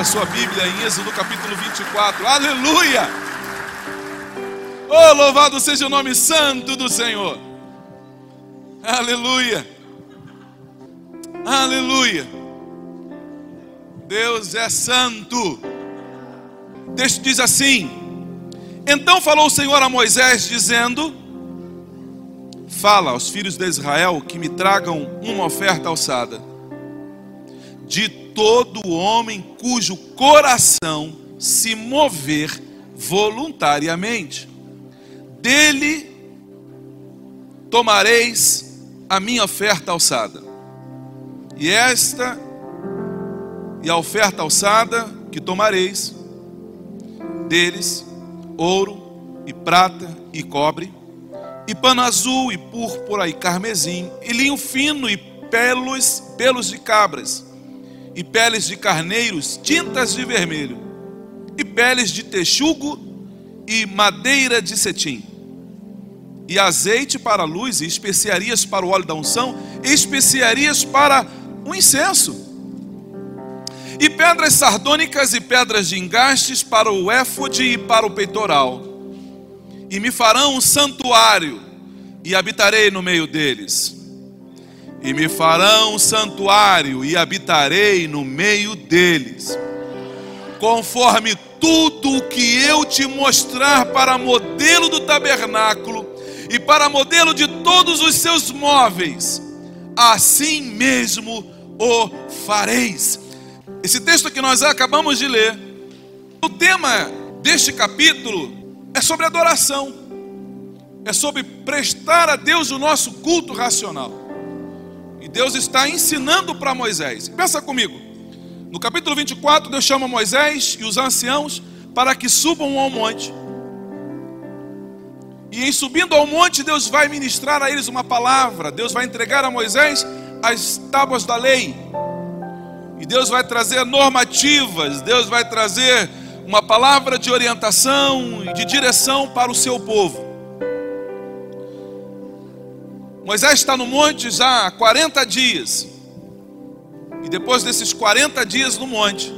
Abra sua Bíblia em Êxodo capítulo 24. Aleluia! Oh, louvado seja o nome santo do Senhor. Aleluia! Aleluia! Deus é santo. O texto diz assim: Então falou o Senhor a Moisés, dizendo: Fala aos filhos de Israel que me tragam uma oferta alçada de todo homem cujo coração se mover voluntariamente. Dele tomareis a minha oferta alçada. E esta e a oferta alçada que tomareis deles ouro e prata e cobre e pano azul e púrpura e carmesim e linho fino e pelos pelos de cabras e peles de carneiros tintas de vermelho, e peles de texugo e madeira de cetim, e azeite para a luz, e especiarias para o óleo da unção, e especiarias para o incenso, e pedras sardônicas e pedras de engastes para o éfode e para o peitoral, e me farão um santuário, e habitarei no meio deles e me farão santuário e habitarei no meio deles, conforme tudo o que eu te mostrar para modelo do tabernáculo e para modelo de todos os seus móveis, assim mesmo o fareis. Esse texto que nós acabamos de ler, o tema deste capítulo é sobre adoração, é sobre prestar a Deus o nosso culto racional. Deus está ensinando para Moisés. Pensa comigo. No capítulo 24, Deus chama Moisés e os anciãos para que subam ao monte. E em subindo ao monte, Deus vai ministrar a eles uma palavra. Deus vai entregar a Moisés as tábuas da lei. E Deus vai trazer normativas. Deus vai trazer uma palavra de orientação e de direção para o seu povo. Moisés está no monte já há 40 dias. E depois desses 40 dias no monte,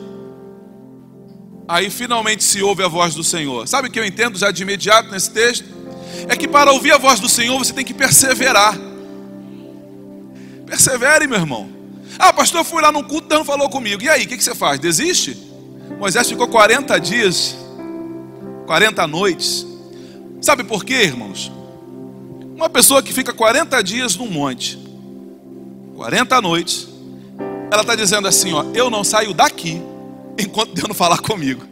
aí finalmente se ouve a voz do Senhor. Sabe o que eu entendo já de imediato nesse texto? É que para ouvir a voz do Senhor você tem que perseverar. Persevere, meu irmão. Ah, pastor, eu fui lá no culto, não falou comigo. E aí, o que, que você faz? Desiste? Moisés ficou 40 dias, 40 noites. Sabe por quê, irmãos? Uma pessoa que fica 40 dias num monte, 40 noites, ela está dizendo assim: ó, eu não saio daqui enquanto Deus não falar comigo.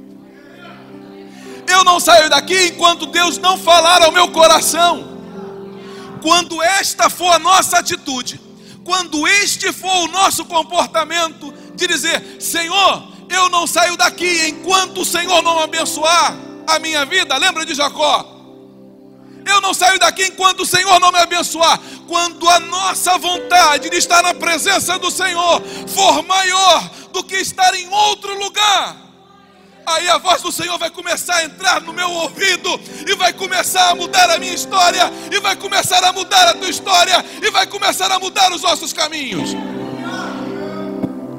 Eu não saio daqui enquanto Deus não falar ao meu coração. Quando esta for a nossa atitude, quando este for o nosso comportamento, de dizer: Senhor, eu não saio daqui enquanto o Senhor não abençoar a minha vida. Lembra de Jacó? Eu não saio daqui enquanto o Senhor não me abençoar. Quando a nossa vontade de estar na presença do Senhor for maior do que estar em outro lugar, aí a voz do Senhor vai começar a entrar no meu ouvido e vai começar a mudar a minha história, e vai começar a mudar a tua história, e vai começar a mudar os nossos caminhos.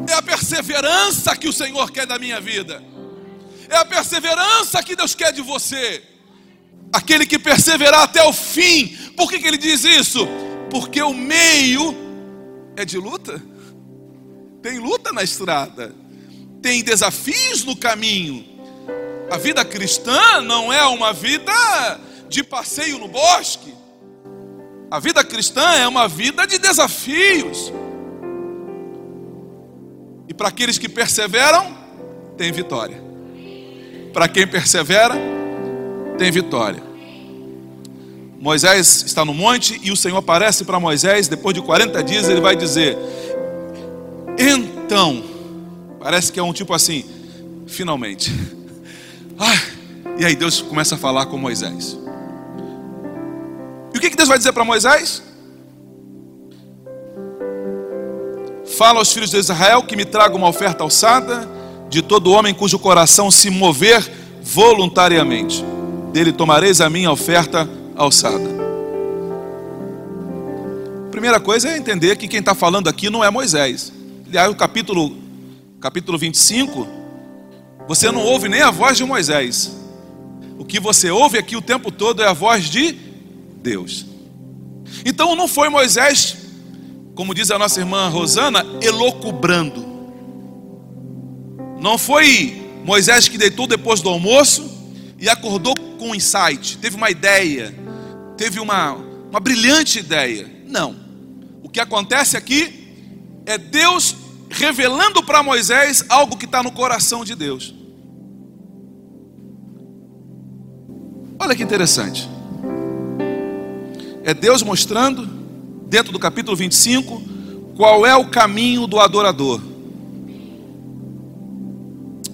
É a perseverança que o Senhor quer da minha vida, é a perseverança que Deus quer de você aquele que perseverar até o fim. Por que, que ele diz isso? Porque o meio é de luta. Tem luta na estrada, tem desafios no caminho. A vida cristã não é uma vida de passeio no bosque. A vida cristã é uma vida de desafios. E para aqueles que perseveram, tem vitória. Para quem persevera, tem vitória. Moisés está no monte e o Senhor aparece para Moisés. Depois de 40 dias, ele vai dizer: Então, parece que é um tipo assim, finalmente. Ah, e aí Deus começa a falar com Moisés. E o que, Deus vai dizer para Moisés? Fala aos filhos de Israel que me tragam uma oferta alçada de todo homem cujo coração se mover voluntariamente. Dele tomareis a minha oferta alçada. Primeira coisa é entender que quem está falando aqui não é Moisés. Aliás, o capítulo, capítulo 25 você não ouve nem a voz de Moisés. O que você ouve aqui o tempo todo é a voz de Deus. Então não foi Moisés, como diz a nossa irmã Rosana, elocubrando. Não foi Moisés que deitou depois do almoço e acordou com um insight, teve uma ideia, teve uma, uma brilhante ideia. Não. O que acontece aqui é Deus revelando para Moisés algo que está no coração de Deus. Olha que interessante. É Deus mostrando, dentro do capítulo 25, qual é o caminho do adorador.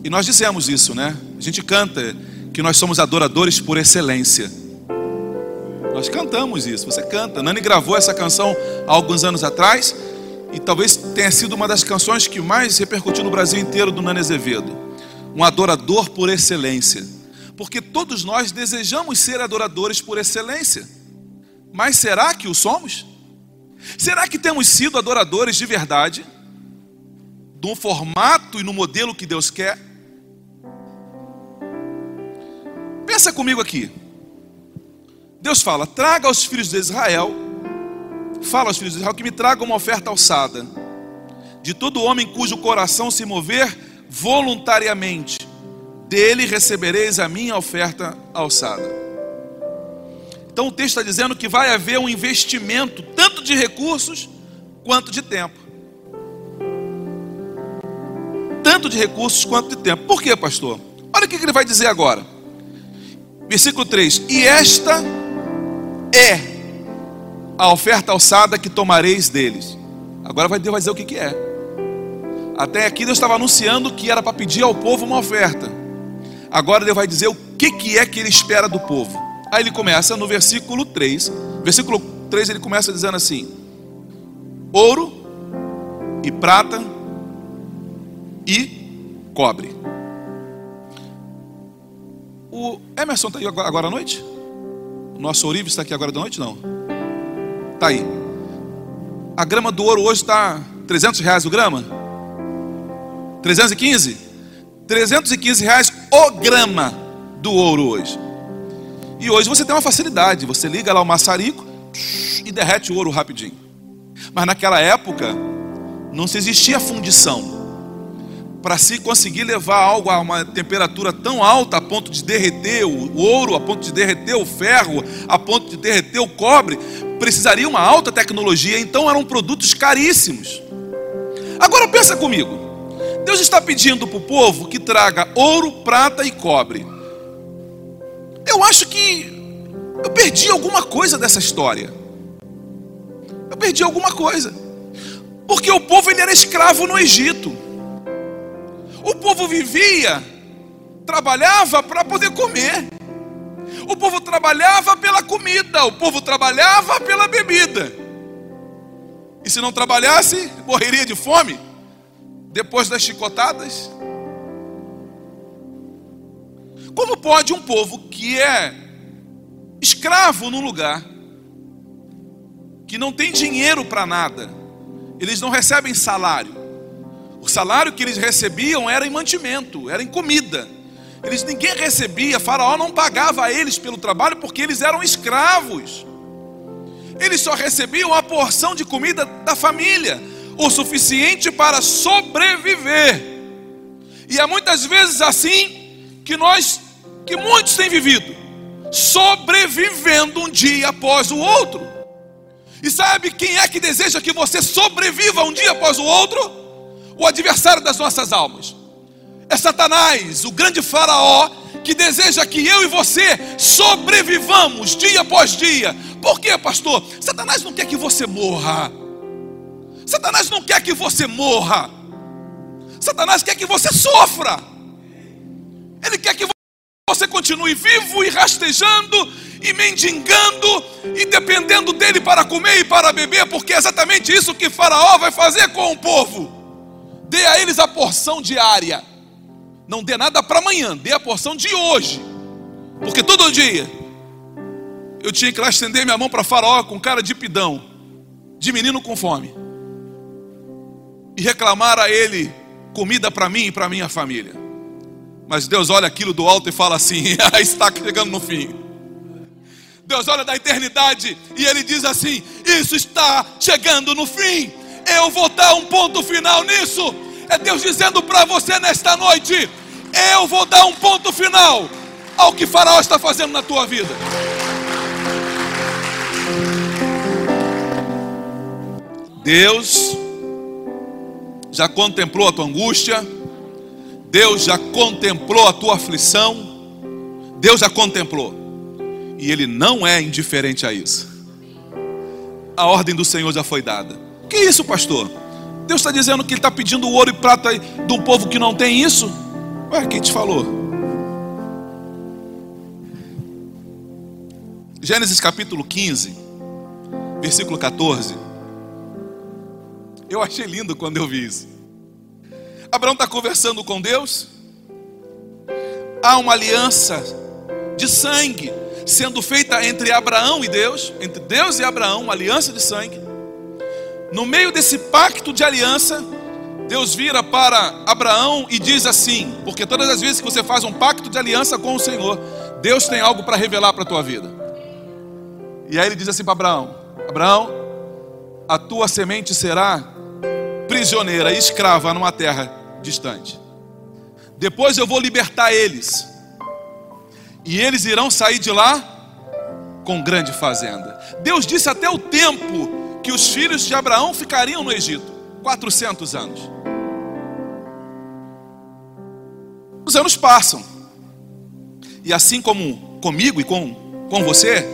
E nós dizemos isso, né? A gente canta que nós somos adoradores por excelência. Nós cantamos isso, você canta. Nani gravou essa canção há alguns anos atrás e talvez tenha sido uma das canções que mais repercutiu no Brasil inteiro do Nani Azevedo. Um adorador por excelência porque todos nós desejamos ser adoradores por excelência. Mas será que o somos? Será que temos sido adoradores de verdade? No formato e no modelo que Deus quer? Pensa comigo aqui. Deus fala: traga aos filhos de Israel, fala aos filhos de Israel que me tragam uma oferta alçada, de todo homem cujo coração se mover voluntariamente dele recebereis a minha oferta alçada. Então o texto está dizendo que vai haver um investimento, tanto de recursos quanto de tempo. Tanto de recursos quanto de tempo. Por quê, pastor? Olha o que ele vai dizer agora. Versículo 3: E esta é a oferta alçada que tomareis deles. Agora vai Deus vai dizer o que, que é. Até aqui Deus estava anunciando que era para pedir ao povo uma oferta. Agora ele vai dizer o que, que é que ele espera do povo. Aí ele começa no versículo 3. Versículo 3 ele começa dizendo assim: ouro e prata e cobre. O Emerson está aí agora à noite? O nosso Orives está aqui agora da noite? Não. Está aí. A grama do ouro hoje está 300 reais o grama? 315? 315 reais o grama do ouro hoje. E hoje você tem uma facilidade, você liga lá o maçarico e derrete o ouro rapidinho. Mas naquela época não se existia fundição. Para se conseguir levar algo a uma temperatura tão alta a ponto de derreter o ouro, a ponto de derreter o ferro, a ponto de derreter o cobre, precisaria uma alta tecnologia, então eram produtos caríssimos. Agora pensa comigo. Deus está pedindo para o povo que traga ouro, prata e cobre. Eu acho que eu perdi alguma coisa dessa história. Eu perdi alguma coisa. Porque o povo ele era escravo no Egito. O povo vivia, trabalhava para poder comer. O povo trabalhava pela comida, o povo trabalhava pela bebida. E se não trabalhasse, morreria de fome depois das chicotadas? Como pode um povo que é escravo num lugar, que não tem dinheiro para nada, eles não recebem salário. O salário que eles recebiam era em mantimento, era em comida. Eles ninguém recebia, Faraó não pagava a eles pelo trabalho porque eles eram escravos. Eles só recebiam a porção de comida da família o suficiente para sobreviver. E é muitas vezes assim que nós, que muitos têm vivido, sobrevivendo um dia após o outro. E sabe quem é que deseja que você sobreviva um dia após o outro? O adversário das nossas almas. É Satanás, o grande faraó que deseja que eu e você sobrevivamos dia após dia. Por quê, pastor? Satanás não quer que você morra. Satanás não quer que você morra. Satanás quer que você sofra. Ele quer que você continue vivo e rastejando e mendigando e dependendo dele para comer e para beber, porque é exatamente isso que Faraó vai fazer com o povo. A eles a porção diária. Não dê nada para amanhã, dê a porção de hoje. Porque todo dia eu tinha que lá estender minha mão para Faraó com cara de pidão, de menino com fome, e reclamar a ele comida para mim e para minha família. Mas Deus olha aquilo do alto e fala assim: ah, está chegando no fim. Deus olha da eternidade e ele diz assim: Isso está chegando no fim. Eu vou dar um ponto final nisso. É Deus dizendo para você nesta noite: Eu vou dar um ponto final ao que Faraó está fazendo na tua vida. Deus já contemplou a tua angústia, Deus já contemplou a tua aflição, Deus já contemplou, e Ele não é indiferente a isso. A ordem do Senhor já foi dada. Que isso, pastor? Deus está dizendo que Ele está pedindo ouro e prata de um povo que não tem isso? Ué, quem te falou? Gênesis capítulo 15, versículo 14. Eu achei lindo quando eu vi isso. Abraão está conversando com Deus. Há uma aliança de sangue sendo feita entre Abraão e Deus, entre Deus e Abraão, uma aliança de sangue. No meio desse pacto de aliança, Deus vira para Abraão e diz assim: porque todas as vezes que você faz um pacto de aliança com o Senhor, Deus tem algo para revelar para a tua vida. E aí ele diz assim para Abraão: Abraão, a tua semente será prisioneira escrava numa terra distante. Depois eu vou libertar eles. E eles irão sair de lá com grande fazenda. Deus disse até o tempo que os filhos de Abraão ficariam no Egito 400 anos. Os anos passam. E assim como comigo e com, com você,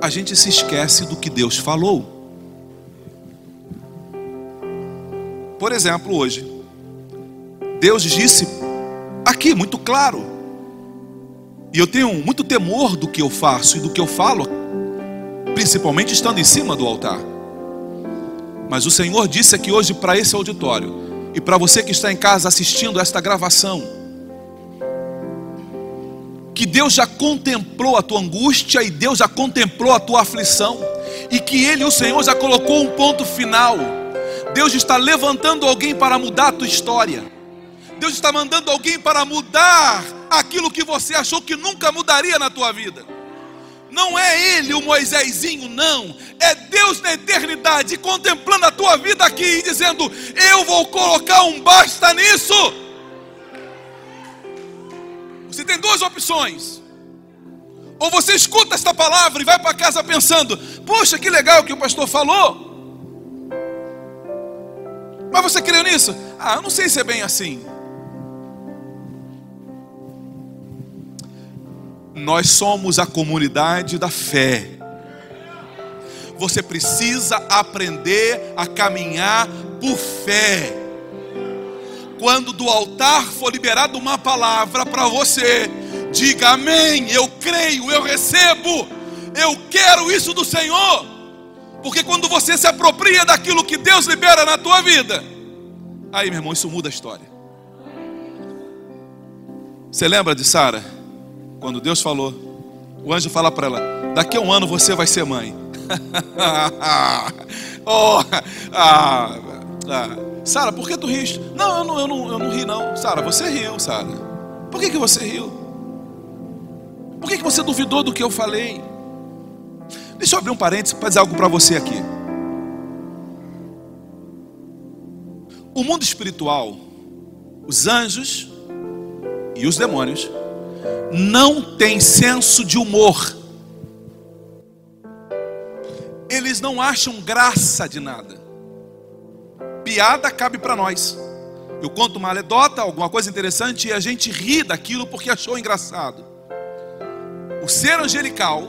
a gente se esquece do que Deus falou. Por exemplo, hoje, Deus disse aqui muito claro, e eu tenho muito temor do que eu faço e do que eu falo, principalmente estando em cima do altar. Mas o Senhor disse aqui hoje para esse auditório e para você que está em casa assistindo esta gravação, que Deus já contemplou a tua angústia e Deus já contemplou a tua aflição, e que Ele, o Senhor, já colocou um ponto final Deus está levantando alguém para mudar a tua história. Deus está mandando alguém para mudar aquilo que você achou que nunca mudaria na tua vida. Não é ele o Moisésinho, não. É Deus na eternidade contemplando a tua vida aqui e dizendo: Eu vou colocar um basta nisso. Você tem duas opções. Ou você escuta esta palavra e vai para casa pensando: Poxa, que legal que o pastor falou. Mas você creu nisso? Ah, eu não sei se é bem assim. Nós somos a comunidade da fé. Você precisa aprender a caminhar por fé. Quando do altar for liberada uma palavra para você, diga amém. Eu creio, eu recebo, eu quero isso do Senhor. Porque quando você se apropria daquilo que Deus libera na tua vida, aí, meu irmão, isso muda a história. Você lembra de Sara? Quando Deus falou, o anjo fala para ela: daqui a um ano você vai ser mãe. oh, ah, ah. Sara, por que tu riste? Não, eu não, eu não, eu não ri, não. Sara, você riu, Sara. Por que, que você riu? Por que, que você duvidou do que eu falei? Deixa eu abrir um parênteses para dizer algo para você aqui. O mundo espiritual, os anjos e os demônios, não têm senso de humor. Eles não acham graça de nada. Piada cabe para nós. Eu conto uma anedota, alguma coisa interessante, e a gente ri daquilo porque achou engraçado. O ser angelical,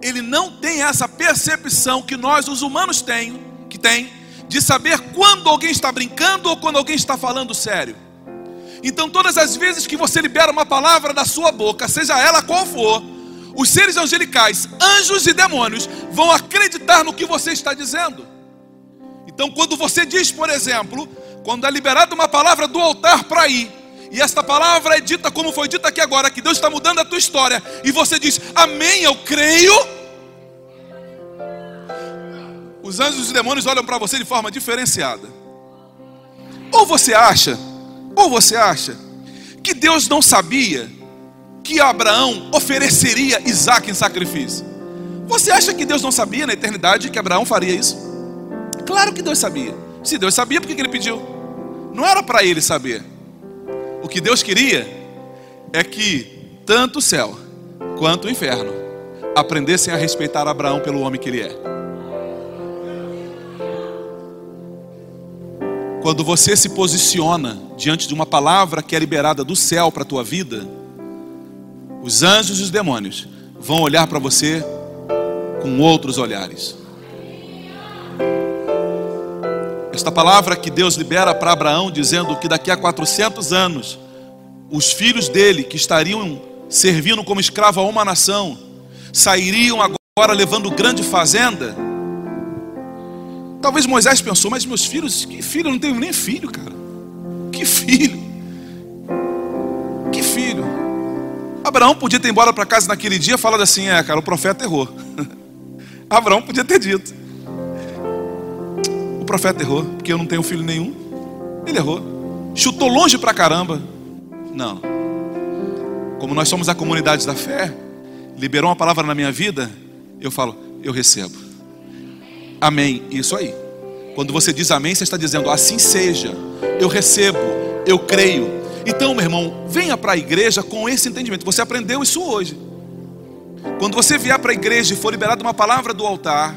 ele não tem essa percepção que nós, os humanos, tem, que tem, de saber quando alguém está brincando ou quando alguém está falando sério. Então, todas as vezes que você libera uma palavra da sua boca, seja ela qual for, os seres angelicais, anjos e demônios, vão acreditar no que você está dizendo. Então, quando você diz, por exemplo, quando é liberada uma palavra do altar para ir, e esta palavra é dita como foi dita aqui agora, que Deus está mudando a tua história, e você diz, Amém, eu creio. Os anjos e os demônios olham para você de forma diferenciada. Ou você acha, ou você acha, que Deus não sabia que Abraão ofereceria Isaac em sacrifício? Você acha que Deus não sabia na eternidade que Abraão faria isso? Claro que Deus sabia. Se Deus sabia, por que ele pediu? Não era para ele saber. O que Deus queria é que tanto o céu quanto o inferno aprendessem a respeitar Abraão pelo homem que ele é. Quando você se posiciona diante de uma palavra que é liberada do céu para a tua vida, os anjos e os demônios vão olhar para você com outros olhares. Esta palavra que Deus libera para Abraão, dizendo que daqui a 400 anos, os filhos dele, que estariam servindo como escravo a uma nação, sairiam agora levando grande fazenda. Talvez Moisés pensou, mas meus filhos, que filho? Eu não tenho nem filho, cara. Que filho? Que filho? Abraão podia ter ido embora para casa naquele dia falando assim: é, cara, o profeta errou. Abraão podia ter dito profeta errou, porque eu não tenho filho nenhum. Ele errou. Chutou longe pra caramba. Não. Como nós somos a comunidade da fé, liberou uma palavra na minha vida, eu falo, eu recebo. Amém. Isso aí. Quando você diz amém, você está dizendo assim seja. Eu recebo, eu creio. Então, meu irmão, venha para a igreja com esse entendimento. Você aprendeu isso hoje. Quando você vier para a igreja e for liberado uma palavra do altar,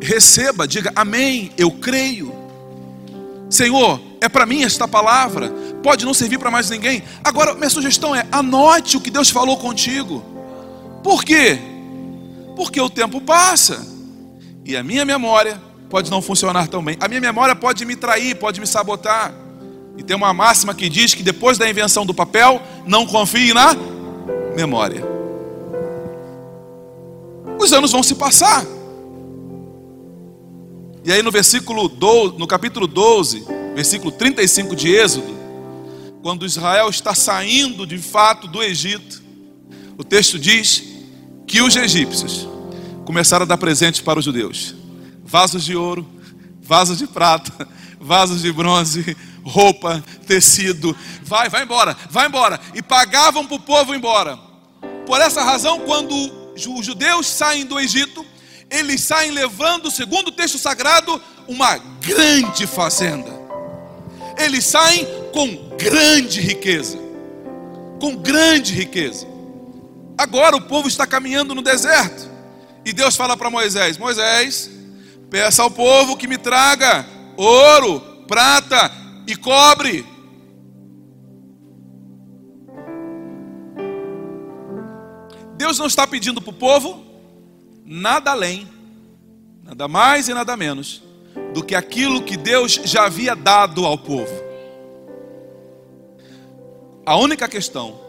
receba, diga amém, eu creio. Senhor, é para mim esta palavra, pode não servir para mais ninguém. Agora, minha sugestão é: anote o que Deus falou contigo. Por quê? Porque o tempo passa e a minha memória pode não funcionar tão bem. A minha memória pode me trair, pode me sabotar. E tem uma máxima que diz que depois da invenção do papel, não confie na memória. Os anos vão se passar. E aí no versículo 12, no capítulo 12, versículo 35 de Êxodo, quando Israel está saindo de fato do Egito, o texto diz que os egípcios começaram a dar presentes para os judeus: vasos de ouro, vasos de prata, vasos de bronze, roupa, tecido. Vai, vai embora, vai embora. E pagavam para o povo embora. Por essa razão, quando os judeus saem do Egito, eles saem levando, segundo o texto sagrado, uma grande fazenda. Eles saem com grande riqueza. Com grande riqueza. Agora o povo está caminhando no deserto. E Deus fala para Moisés: Moisés, peça ao povo que me traga ouro, prata e cobre. Deus não está pedindo para o povo nada além, nada mais e nada menos do que aquilo que Deus já havia dado ao povo. A única questão,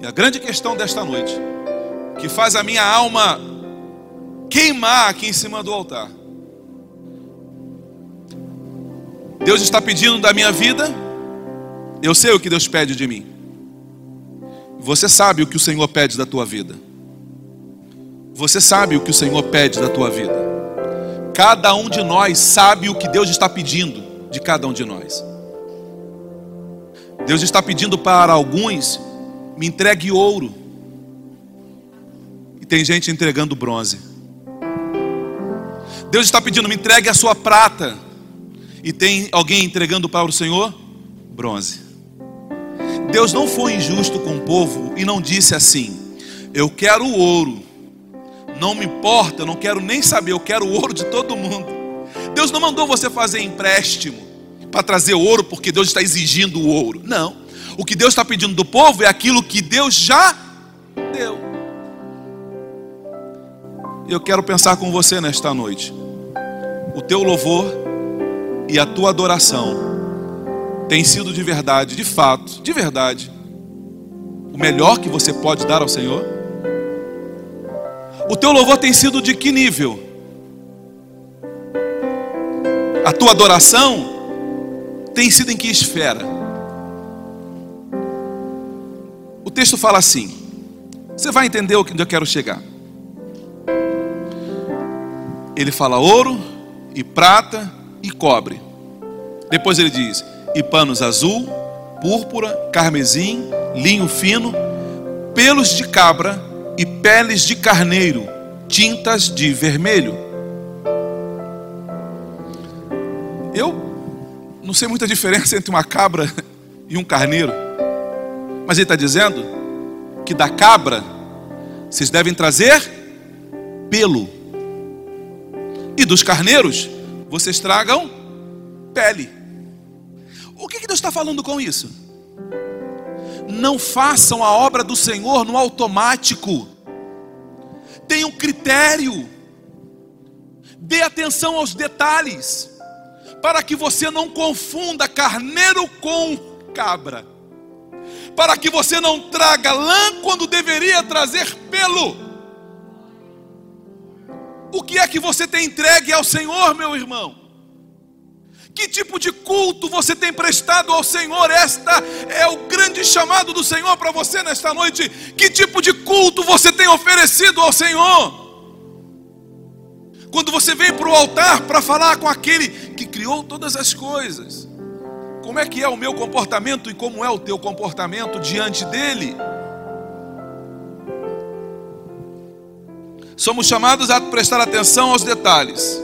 e a grande questão desta noite, que faz a minha alma queimar aqui em cima do altar. Deus está pedindo da minha vida, eu sei o que Deus pede de mim. Você sabe o que o Senhor pede da tua vida. Você sabe o que o Senhor pede da tua vida. Cada um de nós sabe o que Deus está pedindo de cada um de nós. Deus está pedindo para alguns, me entregue ouro. E tem gente entregando bronze. Deus está pedindo, me entregue a sua prata. E tem alguém entregando para o Senhor bronze. Deus não foi injusto com o povo e não disse assim: Eu quero ouro, não me importa, não quero nem saber, eu quero ouro de todo mundo. Deus não mandou você fazer empréstimo para trazer ouro porque Deus está exigindo o ouro. Não. O que Deus está pedindo do povo é aquilo que Deus já deu. Eu quero pensar com você nesta noite. O teu louvor e a tua adoração tem sido de verdade, de fato, de verdade, o melhor que você pode dar ao Senhor? O teu louvor tem sido de que nível? A tua adoração tem sido em que esfera? O texto fala assim, você vai entender onde eu quero chegar. Ele fala ouro e prata e cobre. Depois ele diz: e panos azul, púrpura, carmesim, linho fino, pelos de cabra e peles de carneiro, tintas de vermelho. Eu não sei muita diferença entre uma cabra e um carneiro, mas ele está dizendo que da cabra vocês devem trazer pelo, e dos carneiros vocês tragam pele. O que, Deus está falando com isso? Não façam a obra do Senhor no automático. Tenham critério. Dê atenção aos detalhes. Para que você não confunda carneiro com cabra. Para que você não traga lã quando deveria trazer pelo. O que é que você tem entregue ao Senhor, meu irmão? Que tipo de culto você tem prestado ao Senhor? Esta é o grande chamado do Senhor para você nesta noite. Que tipo de culto você tem oferecido ao Senhor? Quando você vem para o altar para falar com aquele que criou todas as coisas, como é que é o meu comportamento e como é o teu comportamento diante dele? Somos chamados a prestar atenção aos detalhes.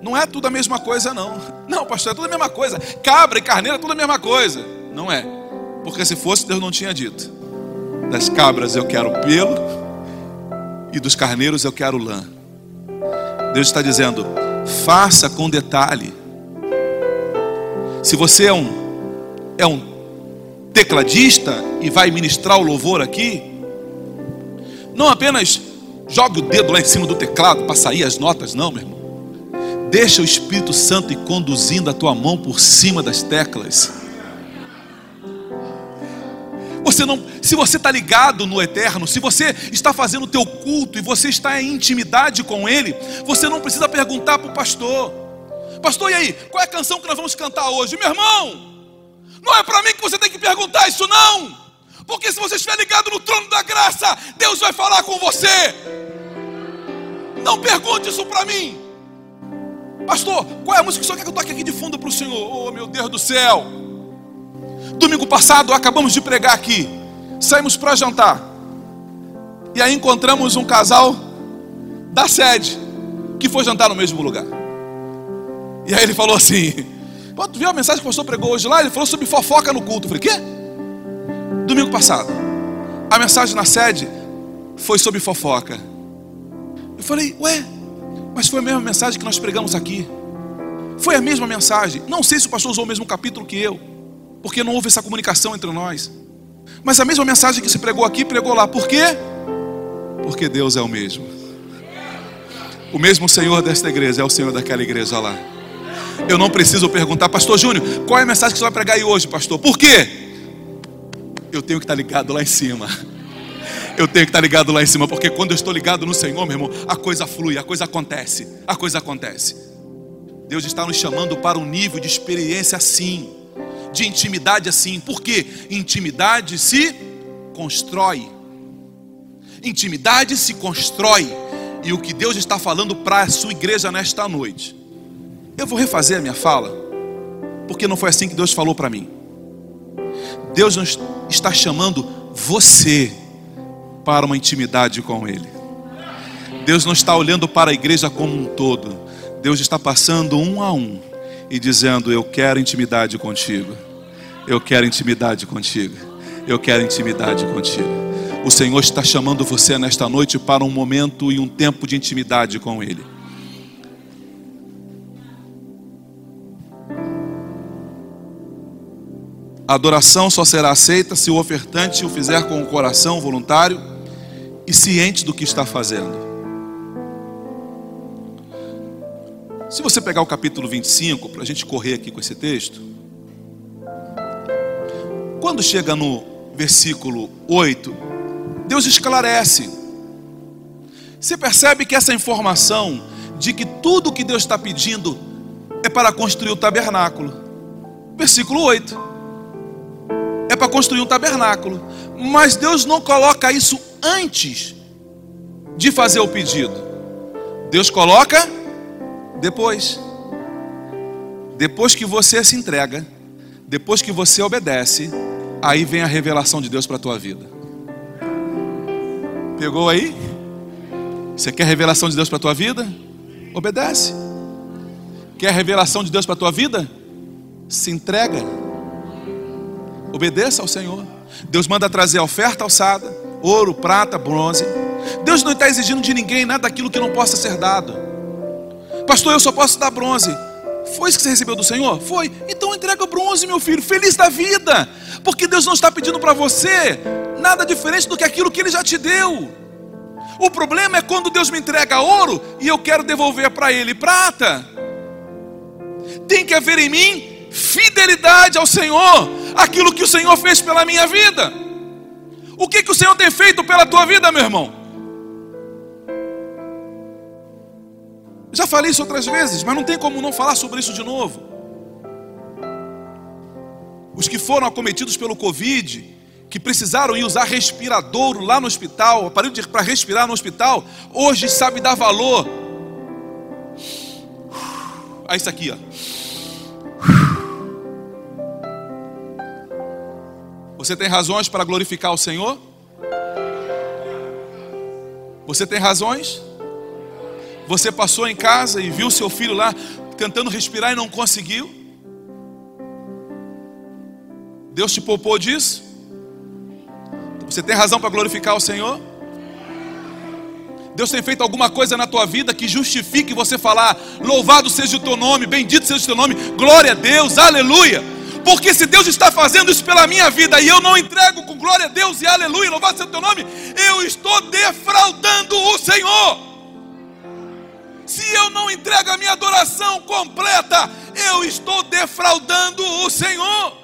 Não é tudo a mesma coisa, não. Não, pastor, é tudo a mesma coisa. Cabra e carneiro é tudo a mesma coisa. Não é. Porque se fosse, Deus não tinha dito. Das cabras eu quero pelo, e dos carneiros eu quero lã. Deus está dizendo: faça com detalhe. Se você é um, é um tecladista e vai ministrar o louvor aqui, não apenas jogue o dedo lá em cima do teclado para sair as notas, não, meu irmão. Deixa o Espírito Santo ir conduzindo a tua mão por cima das teclas. Você não, se você está ligado no eterno, se você está fazendo o teu culto e você está em intimidade com Ele, você não precisa perguntar para o pastor, pastor, e aí, qual é a canção que nós vamos cantar hoje? Meu irmão, não é para mim que você tem que perguntar isso, não, porque se você estiver ligado no trono da graça, Deus vai falar com você. Não pergunte isso para mim. Pastor, qual é a música que o senhor quer que eu toque aqui de fundo para o senhor? Oh, meu Deus do céu. Domingo passado acabamos de pregar aqui. Saímos para jantar. E aí encontramos um casal da sede que foi jantar no mesmo lugar. E aí ele falou assim: Pô, tu viu a mensagem que o pastor pregou hoje lá? Ele falou sobre fofoca no culto. Eu falei: Quê? Domingo passado. A mensagem na sede foi sobre fofoca. Eu falei: Ué, mas foi a mesma mensagem que nós pregamos aqui. Foi a mesma mensagem. Não sei se o pastor usou o mesmo capítulo que eu, porque não houve essa comunicação entre nós. Mas a mesma mensagem que se pregou aqui, pregou lá. Por quê? Porque Deus é o mesmo. O mesmo Senhor desta igreja é o Senhor daquela igreja lá. Eu não preciso perguntar, Pastor Júnior, qual é a mensagem que você vai pregar aí hoje, pastor? Por quê? Eu tenho que estar ligado lá em cima. Eu tenho que estar ligado lá em cima, porque quando eu estou ligado no Senhor, meu irmão, a coisa flui, a coisa acontece, a coisa acontece. Deus está nos chamando para um nível de experiência assim, de intimidade assim, porque intimidade se constrói, intimidade se constrói, e o que Deus está falando para a sua igreja nesta noite, eu vou refazer a minha fala, porque não foi assim que Deus falou para mim. Deus nos está chamando você para uma intimidade com Ele. Deus não está olhando para a igreja como um todo. Deus está passando um a um e dizendo: Eu quero intimidade contigo. Eu quero intimidade contigo. Eu quero intimidade contigo. O Senhor está chamando você nesta noite para um momento e um tempo de intimidade com Ele. A adoração só será aceita se o ofertante o fizer com o coração voluntário e ciente do que está fazendo. Se você pegar o capítulo 25, para a gente correr aqui com esse texto, quando chega no versículo 8, Deus esclarece. Você percebe que essa informação de que tudo que Deus está pedindo é para construir o tabernáculo. Versículo 8. É para construir um tabernáculo. Mas Deus não coloca isso antes de fazer o pedido. Deus coloca depois. Depois que você se entrega, depois que você obedece, aí vem a revelação de Deus para a tua vida. Pegou aí? Você quer revelação de Deus para a tua vida? Obedece. Quer revelação de Deus para a tua vida? Se entrega. Obedeça ao Senhor. Deus manda trazer oferta alçada, ouro, prata, bronze. Deus não está exigindo de ninguém nada daquilo que não possa ser dado. Pastor, eu só posso dar bronze. Foi isso que você recebeu do Senhor? Foi. Então entrega o bronze, meu filho. Feliz da vida. Porque Deus não está pedindo para você nada diferente do que aquilo que Ele já te deu. O problema é quando Deus me entrega ouro e eu quero devolver para Ele prata. Tem que haver em mim fidelidade ao Senhor, aquilo que o Senhor fez pela minha vida. O que, que o Senhor tem feito pela tua vida, meu irmão? Já falei isso outras vezes, mas não tem como não falar sobre isso de novo. Os que foram acometidos pelo Covid, que precisaram ir usar respiradouro lá no hospital, aparelho para respirar no hospital, hoje sabe dar valor. A isso aqui, ó. Você tem razões para glorificar o Senhor? Você tem razões? Você passou em casa e viu seu filho lá tentando respirar e não conseguiu? Deus te poupou disso? Você tem razão para glorificar o Senhor? Deus tem feito alguma coisa na tua vida que justifique você falar: Louvado seja o teu nome, bendito seja o teu nome, glória a Deus, aleluia. Porque se Deus está fazendo isso pela minha vida e eu não entrego com glória a Deus e aleluia, louvado seja o teu nome, eu estou defraudando o Senhor. Se eu não entrego a minha adoração completa, eu estou defraudando o Senhor.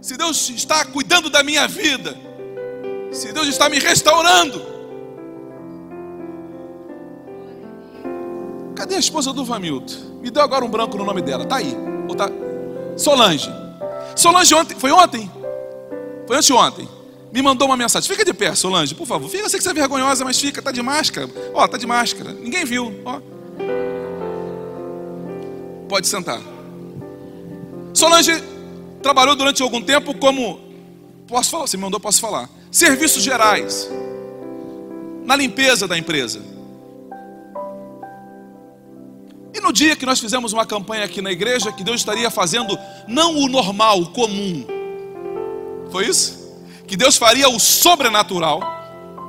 Se Deus está cuidando da minha vida, se Deus está me restaurando, cadê a esposa do Vamilton? Me deu agora um branco no nome dela, tá aí. Tá... Solange. Solange ontem, foi ontem? Foi anteontem me mandou uma mensagem. Fica de pé, Solange, por favor. Fica, eu sei que você é vergonhosa, mas fica, tá de máscara. Ó, tá de máscara. Ninguém viu, ó. Pode sentar. Solange trabalhou durante algum tempo como posso falar, você me mandou, posso falar. Serviços gerais. Na limpeza da empresa. E no dia que nós fizemos uma campanha aqui na igreja, que Deus estaria fazendo não o normal, o comum. Foi isso? que Deus faria o sobrenatural,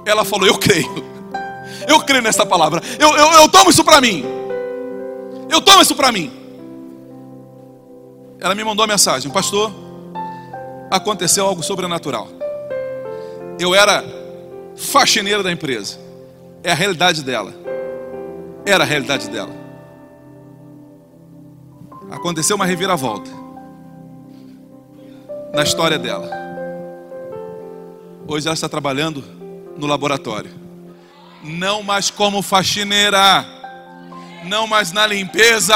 ela falou: Eu creio, eu creio nessa palavra, eu, eu, eu tomo isso para mim, eu tomo isso para mim. Ela me mandou a mensagem: Pastor, aconteceu algo sobrenatural. Eu era faxineira da empresa, é a realidade dela, era a realidade dela. Aconteceu uma reviravolta na história dela. Hoje ela está trabalhando no laboratório. Não mais como faxineira, não mais na limpeza.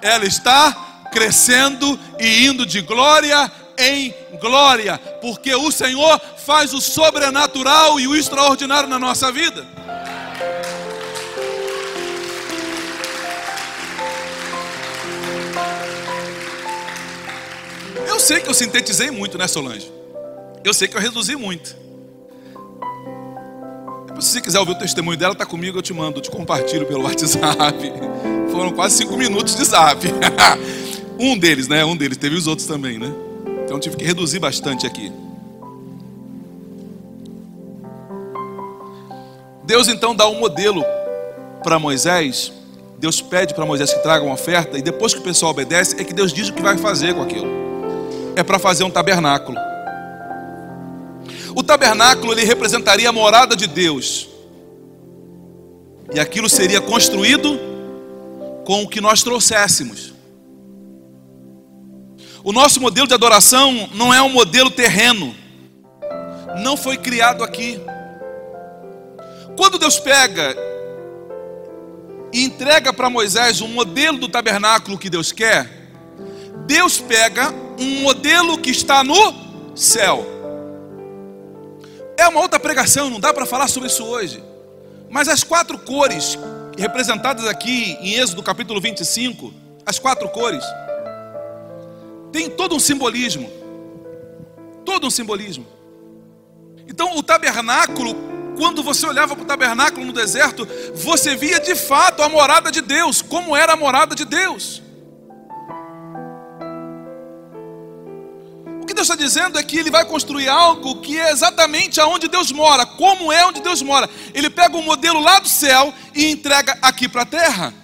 Ela está crescendo e indo de glória em glória, porque o Senhor faz o sobrenatural e o extraordinário na nossa vida. Eu sei que eu sintetizei muito, né, Solange? Eu sei que eu reduzi muito. Se você quiser ouvir o testemunho dela, está comigo, eu te mando, eu te compartilho pelo WhatsApp. Foram quase cinco minutos de zap. um deles, né? Um deles, teve os outros também, né? Então tive que reduzir bastante aqui. Deus então dá um modelo para Moisés. Deus pede para Moisés que traga uma oferta, e depois que o pessoal obedece, é que Deus diz o que vai fazer com aquilo. É para fazer um tabernáculo. O tabernáculo ele representaria a morada de Deus. E aquilo seria construído com o que nós trouxéssemos. O nosso modelo de adoração não é um modelo terreno. Não foi criado aqui. Quando Deus pega e entrega para Moisés um modelo do tabernáculo que Deus quer, Deus pega um modelo que está no céu. É uma outra pregação, não dá para falar sobre isso hoje. Mas as quatro cores representadas aqui em Êxodo capítulo 25, as quatro cores, tem todo um simbolismo. Todo um simbolismo. Então, o tabernáculo, quando você olhava para o tabernáculo no deserto, você via de fato a morada de Deus, como era a morada de Deus. Que Deus está dizendo é que Ele vai construir algo que é exatamente aonde Deus mora, como é onde Deus mora. Ele pega um modelo lá do céu e entrega aqui para a terra.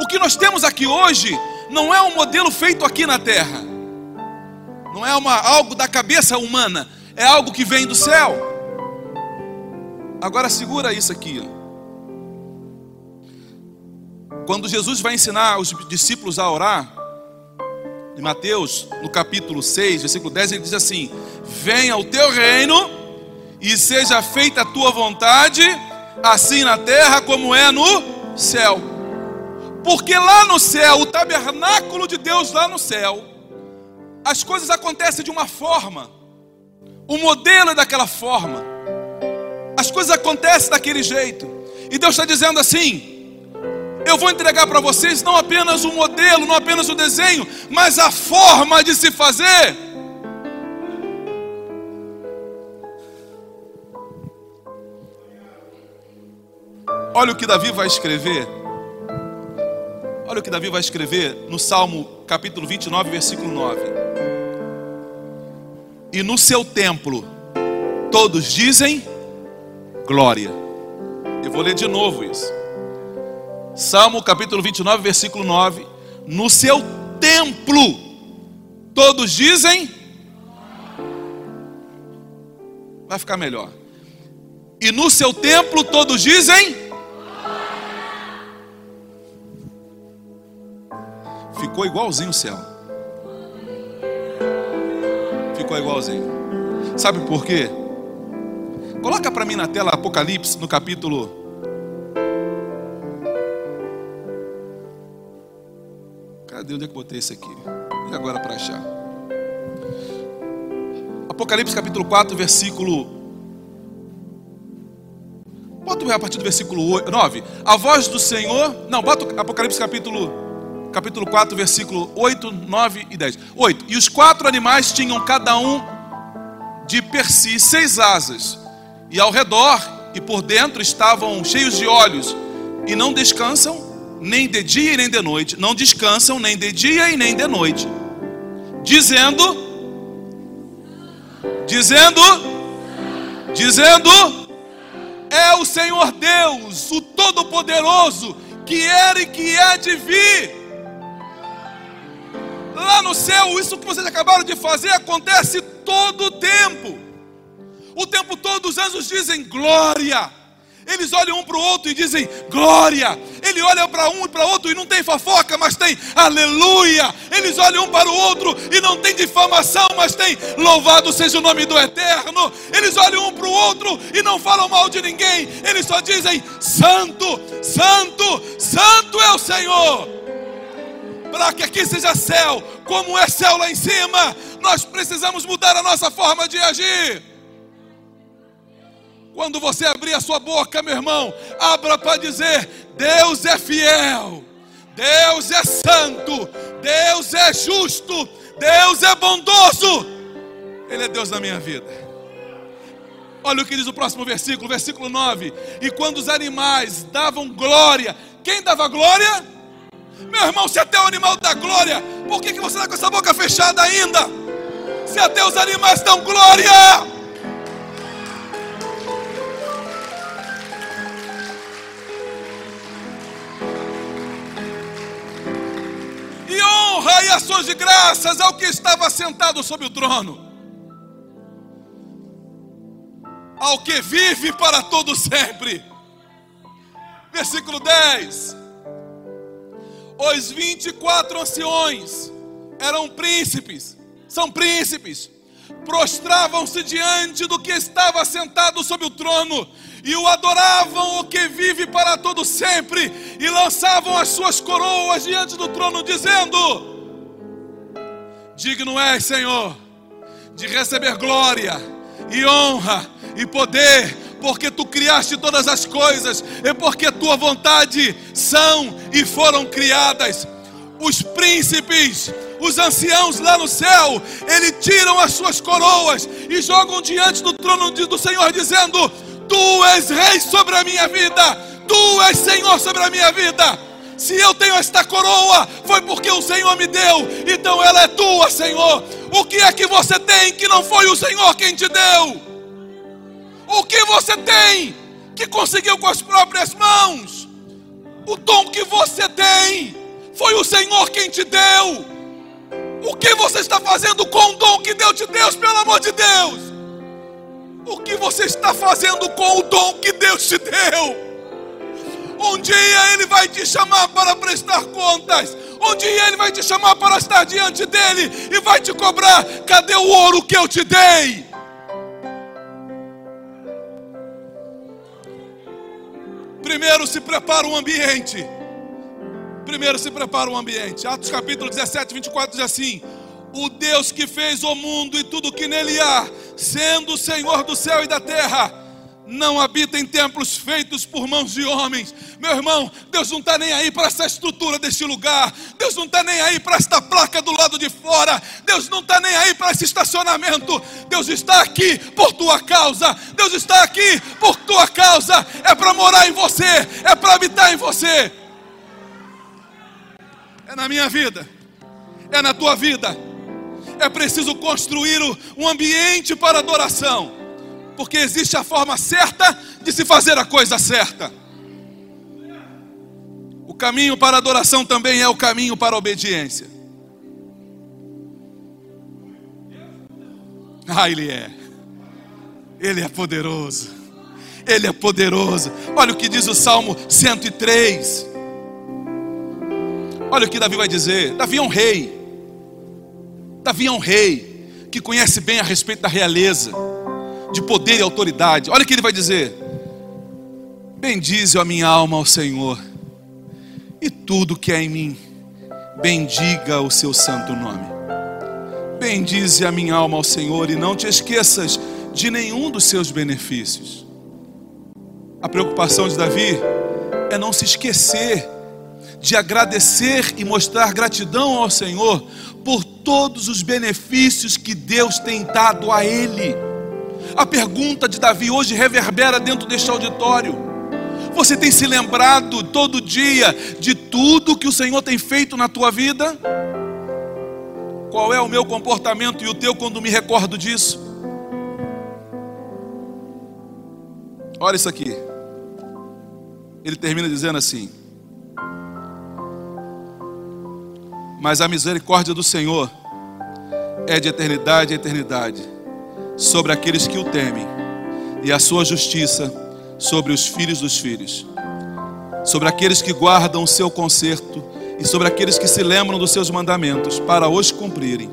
O que nós temos aqui hoje não é um modelo feito aqui na terra. Não é uma, algo da cabeça humana, é algo que vem do céu. Agora segura isso aqui. Ó. Quando Jesus vai ensinar os discípulos a orar, em Mateus, no capítulo 6, versículo 10, ele diz assim: Venha o teu reino e seja feita a tua vontade, assim na terra como é no céu. Porque lá no céu, o tabernáculo de Deus lá no céu, as coisas acontecem de uma forma, o modelo é daquela forma, as coisas acontecem daquele jeito, e Deus está dizendo assim: eu vou entregar para vocês não apenas o modelo, não apenas o desenho, mas a forma de se fazer. Olha o que Davi vai escrever Olha o que Davi vai escrever no Salmo capítulo 29, versículo 9. E no seu templo todos dizem glória. Eu vou ler de novo isso. Salmo capítulo 29, versículo 9. No seu templo todos dizem Vai ficar melhor. E no seu templo todos dizem Ficou igualzinho o céu. Ficou igualzinho. Sabe por quê? Coloca para mim na tela Apocalipse no capítulo Cadê onde é que botei esse aqui? E agora para achar? Apocalipse capítulo 4, versículo Bota a partir do versículo 8, 9. A voz do Senhor. Não, bota Apocalipse capítulo capítulo 4, versículo 8, 9 e 10. 8. E os quatro animais tinham cada um de per si seis asas, e ao redor e por dentro estavam cheios de olhos, e não descansam nem de dia e nem de noite, não descansam nem de dia e nem de noite, dizendo, dizendo, dizendo, é o Senhor Deus, o Todo-Poderoso, que era e que é de vir. Lá no céu, isso que vocês acabaram de fazer acontece todo o tempo. O tempo todo os anjos dizem glória. Eles olham um para o outro e dizem glória. Ele olha para um e para outro e não tem fofoca, mas tem aleluia. Eles olham um para o outro e não tem difamação, mas tem louvado seja o nome do eterno. Eles olham um para o outro e não falam mal de ninguém. Eles só dizem santo, santo, santo é o Senhor para que aqui seja céu, como é céu lá em cima, nós precisamos mudar a nossa forma de agir. Quando você abrir a sua boca, meu irmão, abra para dizer: Deus é fiel, Deus é santo, Deus é justo, Deus é bondoso, Ele é Deus da minha vida. Olha o que diz o próximo versículo, versículo 9: E quando os animais davam glória, quem dava glória? Meu irmão, se até o animal dá glória, por que, que você está com essa boca fechada ainda? Se até os animais dão glória. E honra e ações de graças ao que estava sentado sobre o trono, ao que vive para todo sempre. Versículo 10: Os 24 anciões eram príncipes, são príncipes, prostravam-se diante do que estava sentado sobre o trono e o adoravam, o que vive para todo sempre, e lançavam as suas coroas diante do trono, dizendo: Digno és, Senhor, de receber glória e honra e poder, porque tu criaste todas as coisas e porque tua vontade são e foram criadas. Os príncipes, os anciãos lá no céu, eles tiram as suas coroas e jogam diante do trono do Senhor, dizendo: Tu és rei sobre a minha vida, tu és Senhor sobre a minha vida. Se eu tenho esta coroa, foi porque o Senhor me deu, então ela é tua, Senhor. O que é que você tem que não foi o Senhor quem te deu? O que você tem que conseguiu com as próprias mãos? O dom que você tem foi o Senhor quem te deu. O que você está fazendo com o dom que Deus te deu, pelo amor de Deus? O que você está fazendo com o dom que Deus te deu? Um dia Ele vai te chamar para prestar contas. Um dia Ele vai te chamar para estar diante dEle e vai te cobrar: cadê o ouro que eu te dei? Primeiro se prepara um ambiente. Primeiro se prepara um ambiente. Atos capítulo 17, 24 diz assim: O Deus que fez o mundo e tudo que nele há, sendo o Senhor do céu e da terra, não habita em templos feitos por mãos de homens. Meu irmão, Deus não está nem aí para essa estrutura deste lugar. Deus não está nem aí para esta placa do lado de fora. Deus não está nem aí para esse estacionamento. Deus está aqui por tua causa. Deus está aqui por tua causa. É para morar em você. É para habitar em você. É na minha vida. É na tua vida. É preciso construir um ambiente para adoração porque existe a forma certa de se fazer a coisa certa. O caminho para adoração também é o caminho para a obediência. Ah, Ele é. Ele é poderoso. Ele é poderoso. Olha o que diz o Salmo 103. Olha o que Davi vai dizer. Davi é um rei. Davi é um rei que conhece bem a respeito da realeza de poder e autoridade. Olha o que ele vai dizer: Bendize a minha alma ao Senhor, e tudo que é em mim, bendiga o seu santo nome. Bendize a minha alma ao Senhor, e não te esqueças de nenhum dos seus benefícios. A preocupação de Davi é não se esquecer de agradecer e mostrar gratidão ao Senhor por todos os benefícios que Deus tem dado a ele. A pergunta de Davi hoje reverbera dentro deste auditório. Você tem se lembrado todo dia de tudo que o Senhor tem feito na tua vida? Qual é o meu comportamento e o teu quando me recordo disso? Olha isso aqui. Ele termina dizendo assim: Mas a misericórdia do Senhor é de eternidade a eternidade sobre aqueles que o temem, e a sua justiça sobre os filhos dos filhos, sobre aqueles que guardam o seu conserto e sobre aqueles que se lembram dos seus mandamentos para os cumprirem.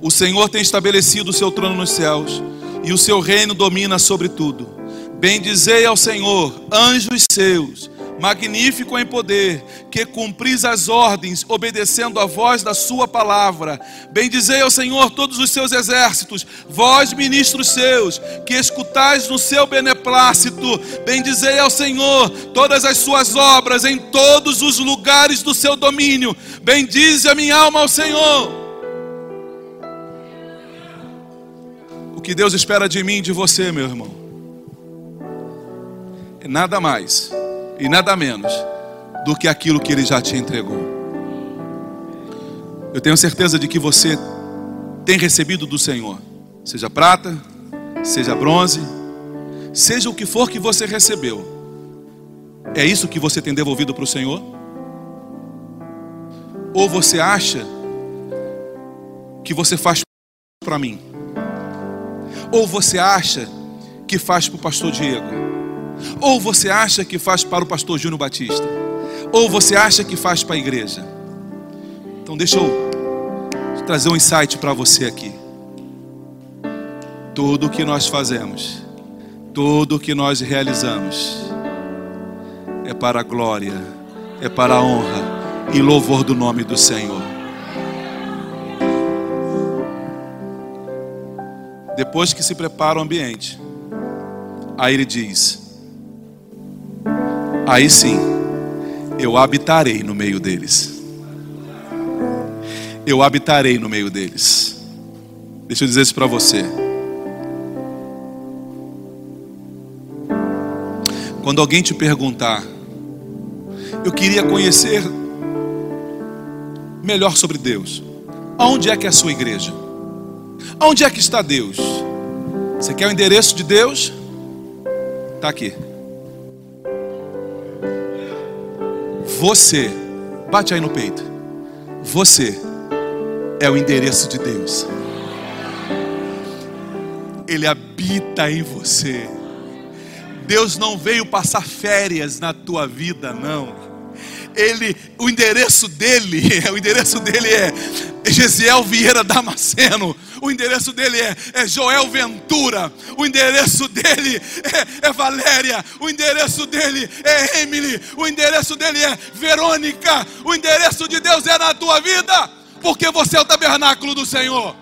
O Senhor tem estabelecido o seu trono nos céus e o seu reino domina sobre tudo. Bendizei ao Senhor, anjos seus magnífico em poder, que cumpris as ordens, obedecendo a voz da Sua palavra. Bendizei ao Senhor todos os seus exércitos, vós, ministros seus, que escutais no seu beneplácito. Bendizei ao Senhor todas as suas obras em todos os lugares do seu domínio. Bendize a minha alma ao Senhor. O que Deus espera de mim e de você, meu irmão, é nada mais e nada menos do que aquilo que Ele já te entregou. Eu tenho certeza de que você tem recebido do Senhor, seja prata, seja bronze, seja o que for que você recebeu. É isso que você tem devolvido para o Senhor? Ou você acha que você faz para mim? Ou você acha que faz para o pastor Diego? Ou você acha que faz para o pastor Júnior Batista? Ou você acha que faz para a igreja? Então deixa eu trazer um insight para você aqui. Tudo o que nós fazemos, tudo o que nós realizamos, é para a glória, é para a honra e louvor do nome do Senhor. Depois que se prepara o ambiente, aí ele diz: Aí sim, eu habitarei no meio deles. Eu habitarei no meio deles. Deixa eu dizer isso para você. Quando alguém te perguntar, eu queria conhecer melhor sobre Deus. Aonde é que é a sua igreja? Aonde é que está Deus? Você quer o endereço de Deus? Está aqui. Você, bate aí no peito. Você é o endereço de Deus. Ele habita em você. Deus não veio passar férias na tua vida, não ele, o endereço dele, o endereço dele é Gesiel Vieira Damasceno, o endereço dele é, é Joel Ventura, o endereço dele é, é, Valéria, o endereço dele é Emily, o endereço dele é Verônica, o endereço de Deus é na tua vida, porque você é o tabernáculo do Senhor.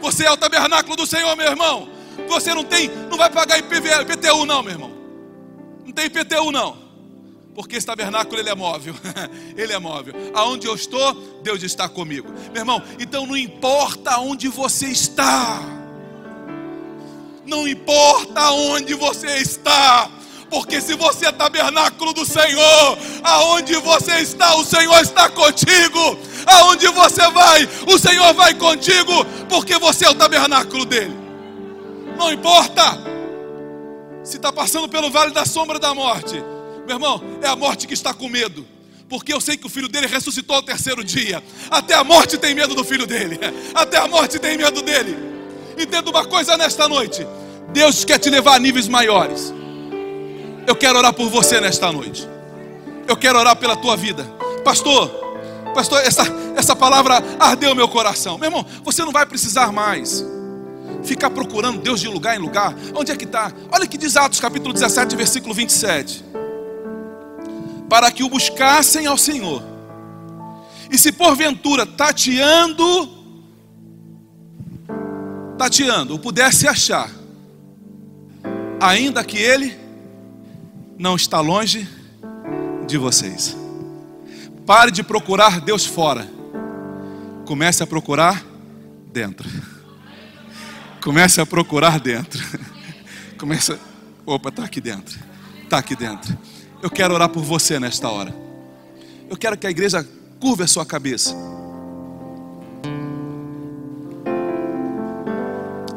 Você é o tabernáculo do Senhor, meu irmão. Você não tem, não vai pagar IPTU não, meu irmão. Não tem IPTU não porque esse tabernáculo ele é móvel. ele é móvel. Aonde eu estou, Deus está comigo. Meu irmão, então não importa onde você está. Não importa onde você está. Porque se você é tabernáculo do Senhor, aonde você está, o Senhor está contigo. Aonde você vai, o Senhor vai contigo, porque você é o tabernáculo dele. Não importa se está passando pelo vale da sombra da morte meu irmão, é a morte que está com medo. Porque eu sei que o filho dele ressuscitou ao terceiro dia. Até a morte tem medo do filho dele. Até a morte tem medo dele. Entenda uma coisa nesta noite. Deus quer te levar a níveis maiores. Eu quero orar por você nesta noite. Eu quero orar pela tua vida. Pastor, pastor, essa, essa palavra ardeu meu coração. Meu irmão, você não vai precisar mais ficar procurando Deus de lugar em lugar. Onde é que está? Olha que diz Atos capítulo 17, versículo 27 para que o buscassem ao Senhor. E se porventura tateando, tateando, o pudesse achar, ainda que ele não está longe de vocês. Pare de procurar Deus fora. Comece a procurar dentro. Comece a procurar dentro. Comece. Opa, está aqui dentro. Está aqui dentro. Eu quero orar por você nesta hora. Eu quero que a igreja curva a sua cabeça.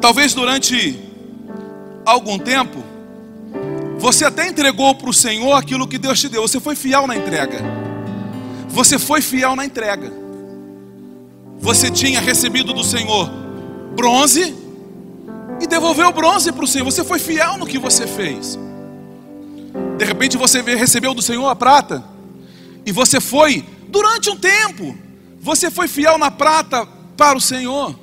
Talvez durante algum tempo, você até entregou para o Senhor aquilo que Deus te deu. Você foi fiel na entrega. Você foi fiel na entrega. Você tinha recebido do Senhor bronze e devolveu bronze para o Senhor. Você foi fiel no que você fez. De repente você recebeu do Senhor a prata. E você foi, durante um tempo, você foi fiel na prata para o Senhor.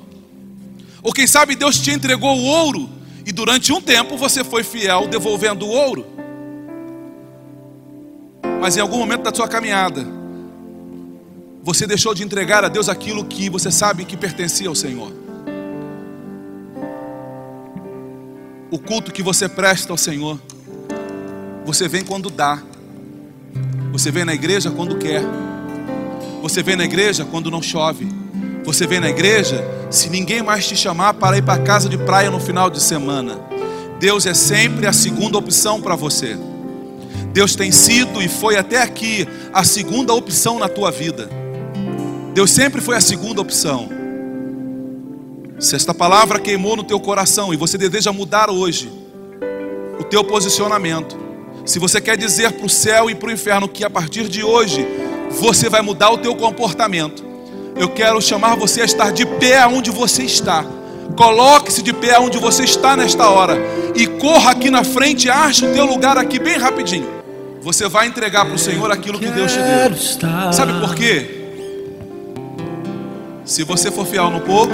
Ou quem sabe Deus te entregou o ouro. E durante um tempo você foi fiel devolvendo o ouro. Mas em algum momento da sua caminhada, você deixou de entregar a Deus aquilo que você sabe que pertencia ao Senhor. O culto que você presta ao Senhor você vem quando dá. Você vem na igreja quando quer. Você vem na igreja quando não chove. Você vem na igreja se ninguém mais te chamar para ir para casa de praia no final de semana. Deus é sempre a segunda opção para você. Deus tem sido e foi até aqui a segunda opção na tua vida. Deus sempre foi a segunda opção. Se esta palavra queimou no teu coração e você deseja mudar hoje o teu posicionamento, se você quer dizer para o céu e para o inferno que a partir de hoje você vai mudar o teu comportamento, eu quero chamar você a estar de pé onde você está. Coloque-se de pé onde você está nesta hora e corra aqui na frente, ache o teu lugar aqui bem rapidinho. Você vai entregar para o Senhor aquilo que Deus te deu. Sabe por quê? Se você for fiel no pouco,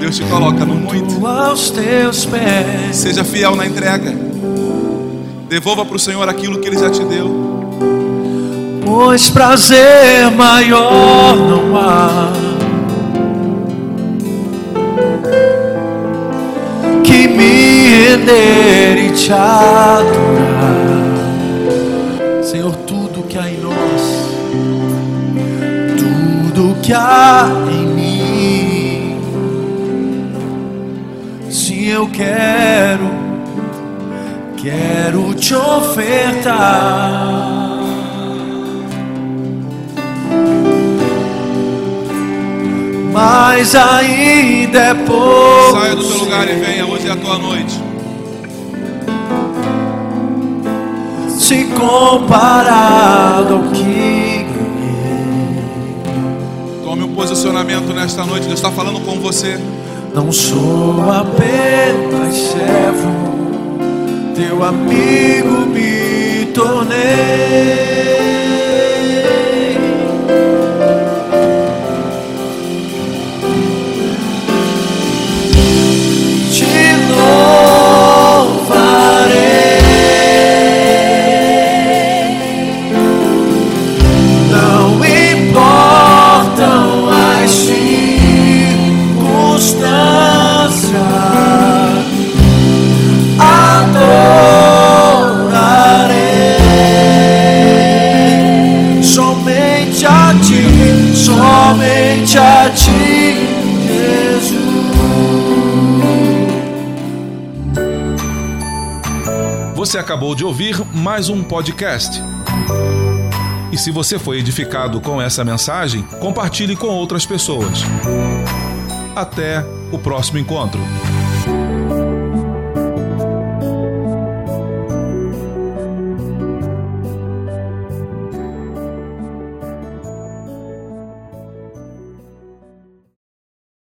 Deus te coloca no muito. Seja fiel na entrega. Devolva para o Senhor aquilo que Ele já te deu. Pois prazer maior não há que me render e te adorar, Senhor. Tudo que há em nós, tudo que há em mim, sim, eu quero, quero te ofertar. mas ainda é pouco. Saia do teu lugar e venha, hoje é a tua noite. Se comparado ao que Tome um posicionamento nesta noite. Deus está falando com você. não sou apenas servo, teu amigo me tornei. Somente a ti, Jesus. Você acabou de ouvir mais um podcast. E se você foi edificado com essa mensagem, compartilhe com outras pessoas. Até o próximo encontro.